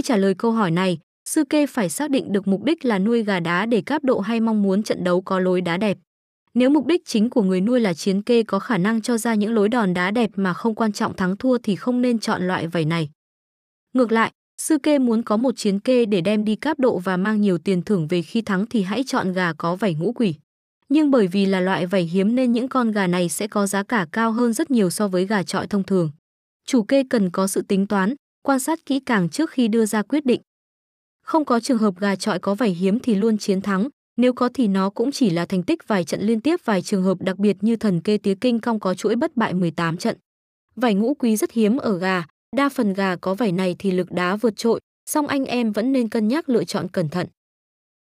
Khi trả lời câu hỏi này, sư kê phải xác định được mục đích là nuôi gà đá để cáp độ hay mong muốn trận đấu có lối đá đẹp. Nếu mục đích chính của người nuôi là chiến kê có khả năng cho ra những lối đòn đá đẹp mà không quan trọng thắng thua thì không nên chọn loại vảy này. Ngược lại, sư kê muốn có một chiến kê để đem đi cáp độ và mang nhiều tiền thưởng về khi thắng thì hãy chọn gà có vảy ngũ quỷ. Nhưng bởi vì là loại vảy hiếm nên những con gà này sẽ có giá cả cao hơn rất nhiều so với gà trọi thông thường. Chủ kê cần có sự tính toán, quan sát kỹ càng trước khi đưa ra quyết định. Không có trường hợp gà trọi có vảy hiếm thì luôn chiến thắng, nếu có thì nó cũng chỉ là thành tích vài trận liên tiếp vài trường hợp đặc biệt như thần kê tía kinh cong có chuỗi bất bại 18 trận. Vảy ngũ quý rất hiếm ở gà, đa phần gà có vảy này thì lực đá vượt trội, song anh em vẫn nên cân nhắc lựa chọn cẩn thận.